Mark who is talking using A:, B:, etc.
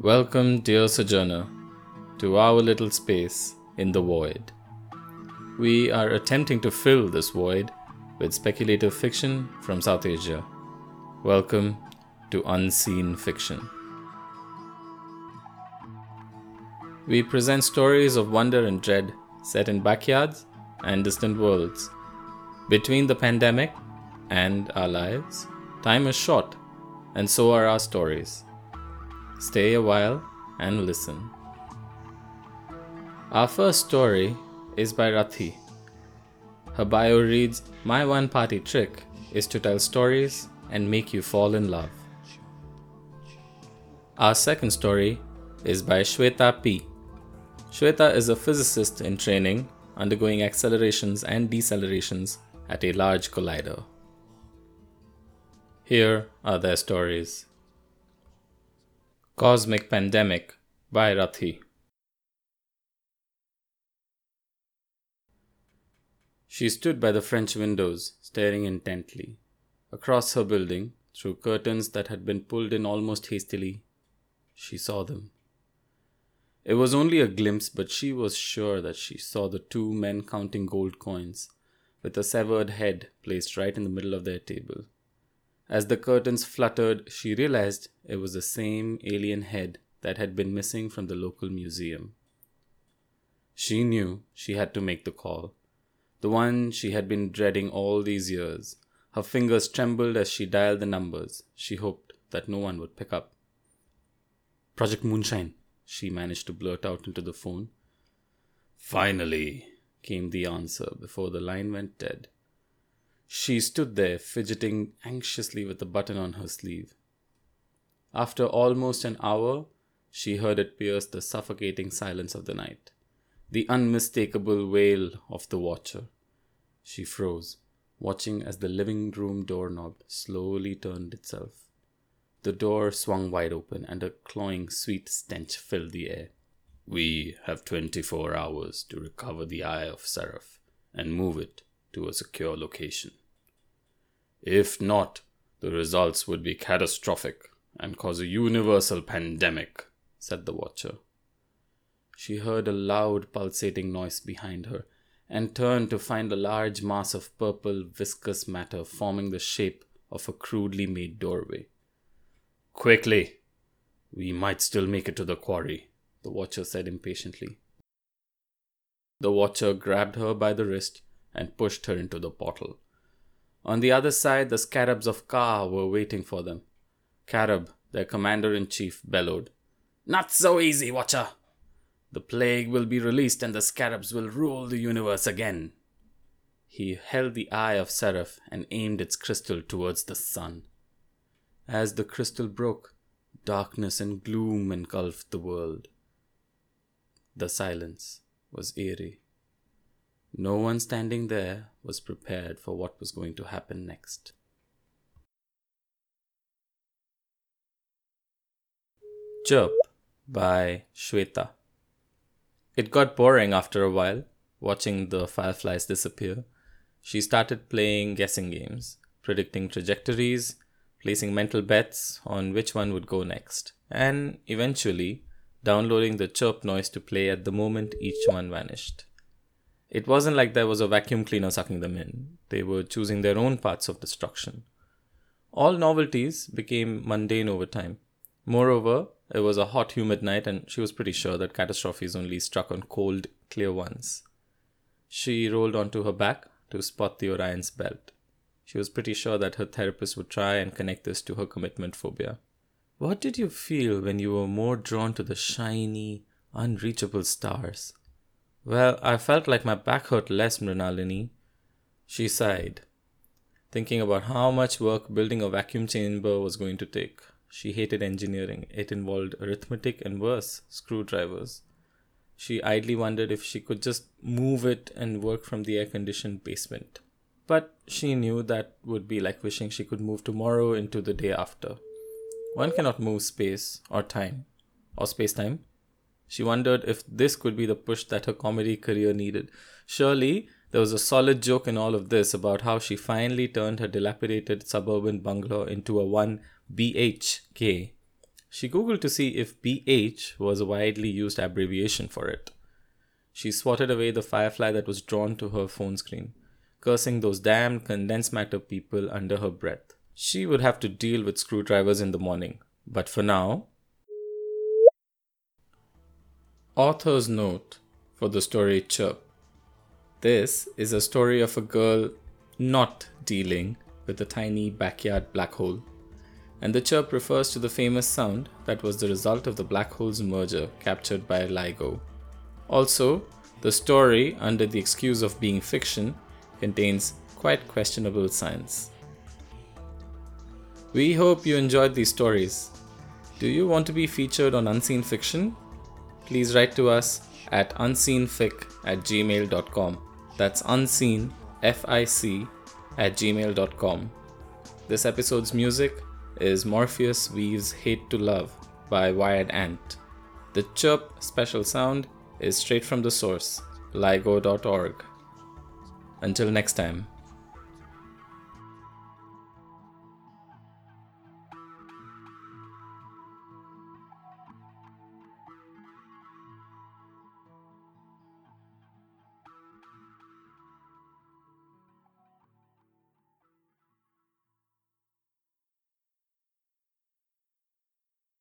A: Welcome, dear sojourner, to our little space in the void. We are attempting to fill this void with speculative fiction from South Asia. Welcome to Unseen Fiction. We present stories of wonder and dread set in backyards and distant worlds. Between the pandemic and our lives, time is short, and so are our stories. Stay a while and listen. Our first story is by Rathi. Her bio reads My one party trick is to tell stories and make you fall in love. Our second story is by Shweta P. Shweta is a physicist in training, undergoing accelerations and decelerations at a large collider. Here are their stories. Cosmic Pandemic by Rathi. She stood by the French windows, staring intently. Across her building, through curtains that had been pulled in almost hastily, she saw them. It was only a glimpse, but she was sure that she saw the two men counting gold coins, with a severed head placed right in the middle of their table. As the curtains fluttered, she realized it was the same alien head that had been missing from the local museum. She knew she had to make the call, the one she had been dreading all these years. Her fingers trembled as she dialed the numbers. She hoped that no one would pick up. Project Moonshine, she managed to blurt out into the phone. Finally, came the answer before the line went dead. She stood there, fidgeting anxiously with the button on her sleeve. After almost an hour, she heard it pierce the suffocating silence of the night, the unmistakable wail of the watcher. She froze, watching as the living room doorknob slowly turned itself. The door swung wide open, and a cloying, sweet stench filled the air. We have 24 hours to recover the Eye of Seraph and move it to a secure location. If not, the results would be catastrophic and cause a universal pandemic, said the watcher. She heard a loud pulsating noise behind her and turned to find a large mass of purple viscous matter forming the shape of a crudely made doorway. Quickly! We might still make it to the quarry, the watcher said impatiently. The watcher grabbed her by the wrist and pushed her into the portal. On the other side, the scarabs of Ka were waiting for them. Karab, their commander in chief, bellowed, Not so easy, Watcher! The plague will be released and the scarabs will rule the universe again. He held the eye of Seraph and aimed its crystal towards the sun. As the crystal broke, darkness and gloom engulfed the world. The silence was eerie. No one standing there was prepared for what was going to happen next. Chirp by Shweta. It got boring after a while, watching the fireflies disappear. She started playing guessing games, predicting trajectories, placing mental bets on which one would go next, and eventually downloading the chirp noise to play at the moment each one vanished. It wasn't like there was a vacuum cleaner sucking them in, they were choosing their own paths of destruction. All novelties became mundane over time. Moreover, it was a hot, humid night, and she was pretty sure that catastrophes only struck on cold, clear ones. She rolled onto her back to spot the Orion's belt. She was pretty sure that her therapist would try and connect this to her commitment phobia. What did you feel when you were more drawn to the shiny, unreachable stars? Well, I felt like my back hurt less, Mrinalini. She sighed, thinking about how much work building a vacuum chamber was going to take. She hated engineering. It involved arithmetic and worse, screwdrivers. She idly wondered if she could just move it and work from the air conditioned basement. But she knew that would be like wishing she could move tomorrow into the day after. One cannot move space or time, or space time, she wondered if this could be the push that her comedy career needed. Surely, there was a solid joke in all of this about how she finally turned her dilapidated suburban bungalow into a 1 BHK She googled to see if BH was a widely used abbreviation for it. She swatted away the firefly that was drawn to her phone screen, cursing those damned condensed matter people under her breath. She would have to deal with screwdrivers in the morning, but for now. Author's note for the story Chirp. This is a story of a girl not dealing with a tiny backyard black hole. And the chirp refers to the famous sound that was the result of the black hole's merger captured by LIGO. Also, the story, under the excuse of being fiction, contains quite questionable science. We hope you enjoyed these stories. Do you want to be featured on Unseen Fiction? Please write to us at unseenfic at gmail.com. That's unseen, F I C, at gmail.com. This episode's music is Morpheus Weaves Hate to Love by Wired Ant. The chirp special sound is straight from the source, ligo.org. Until next time.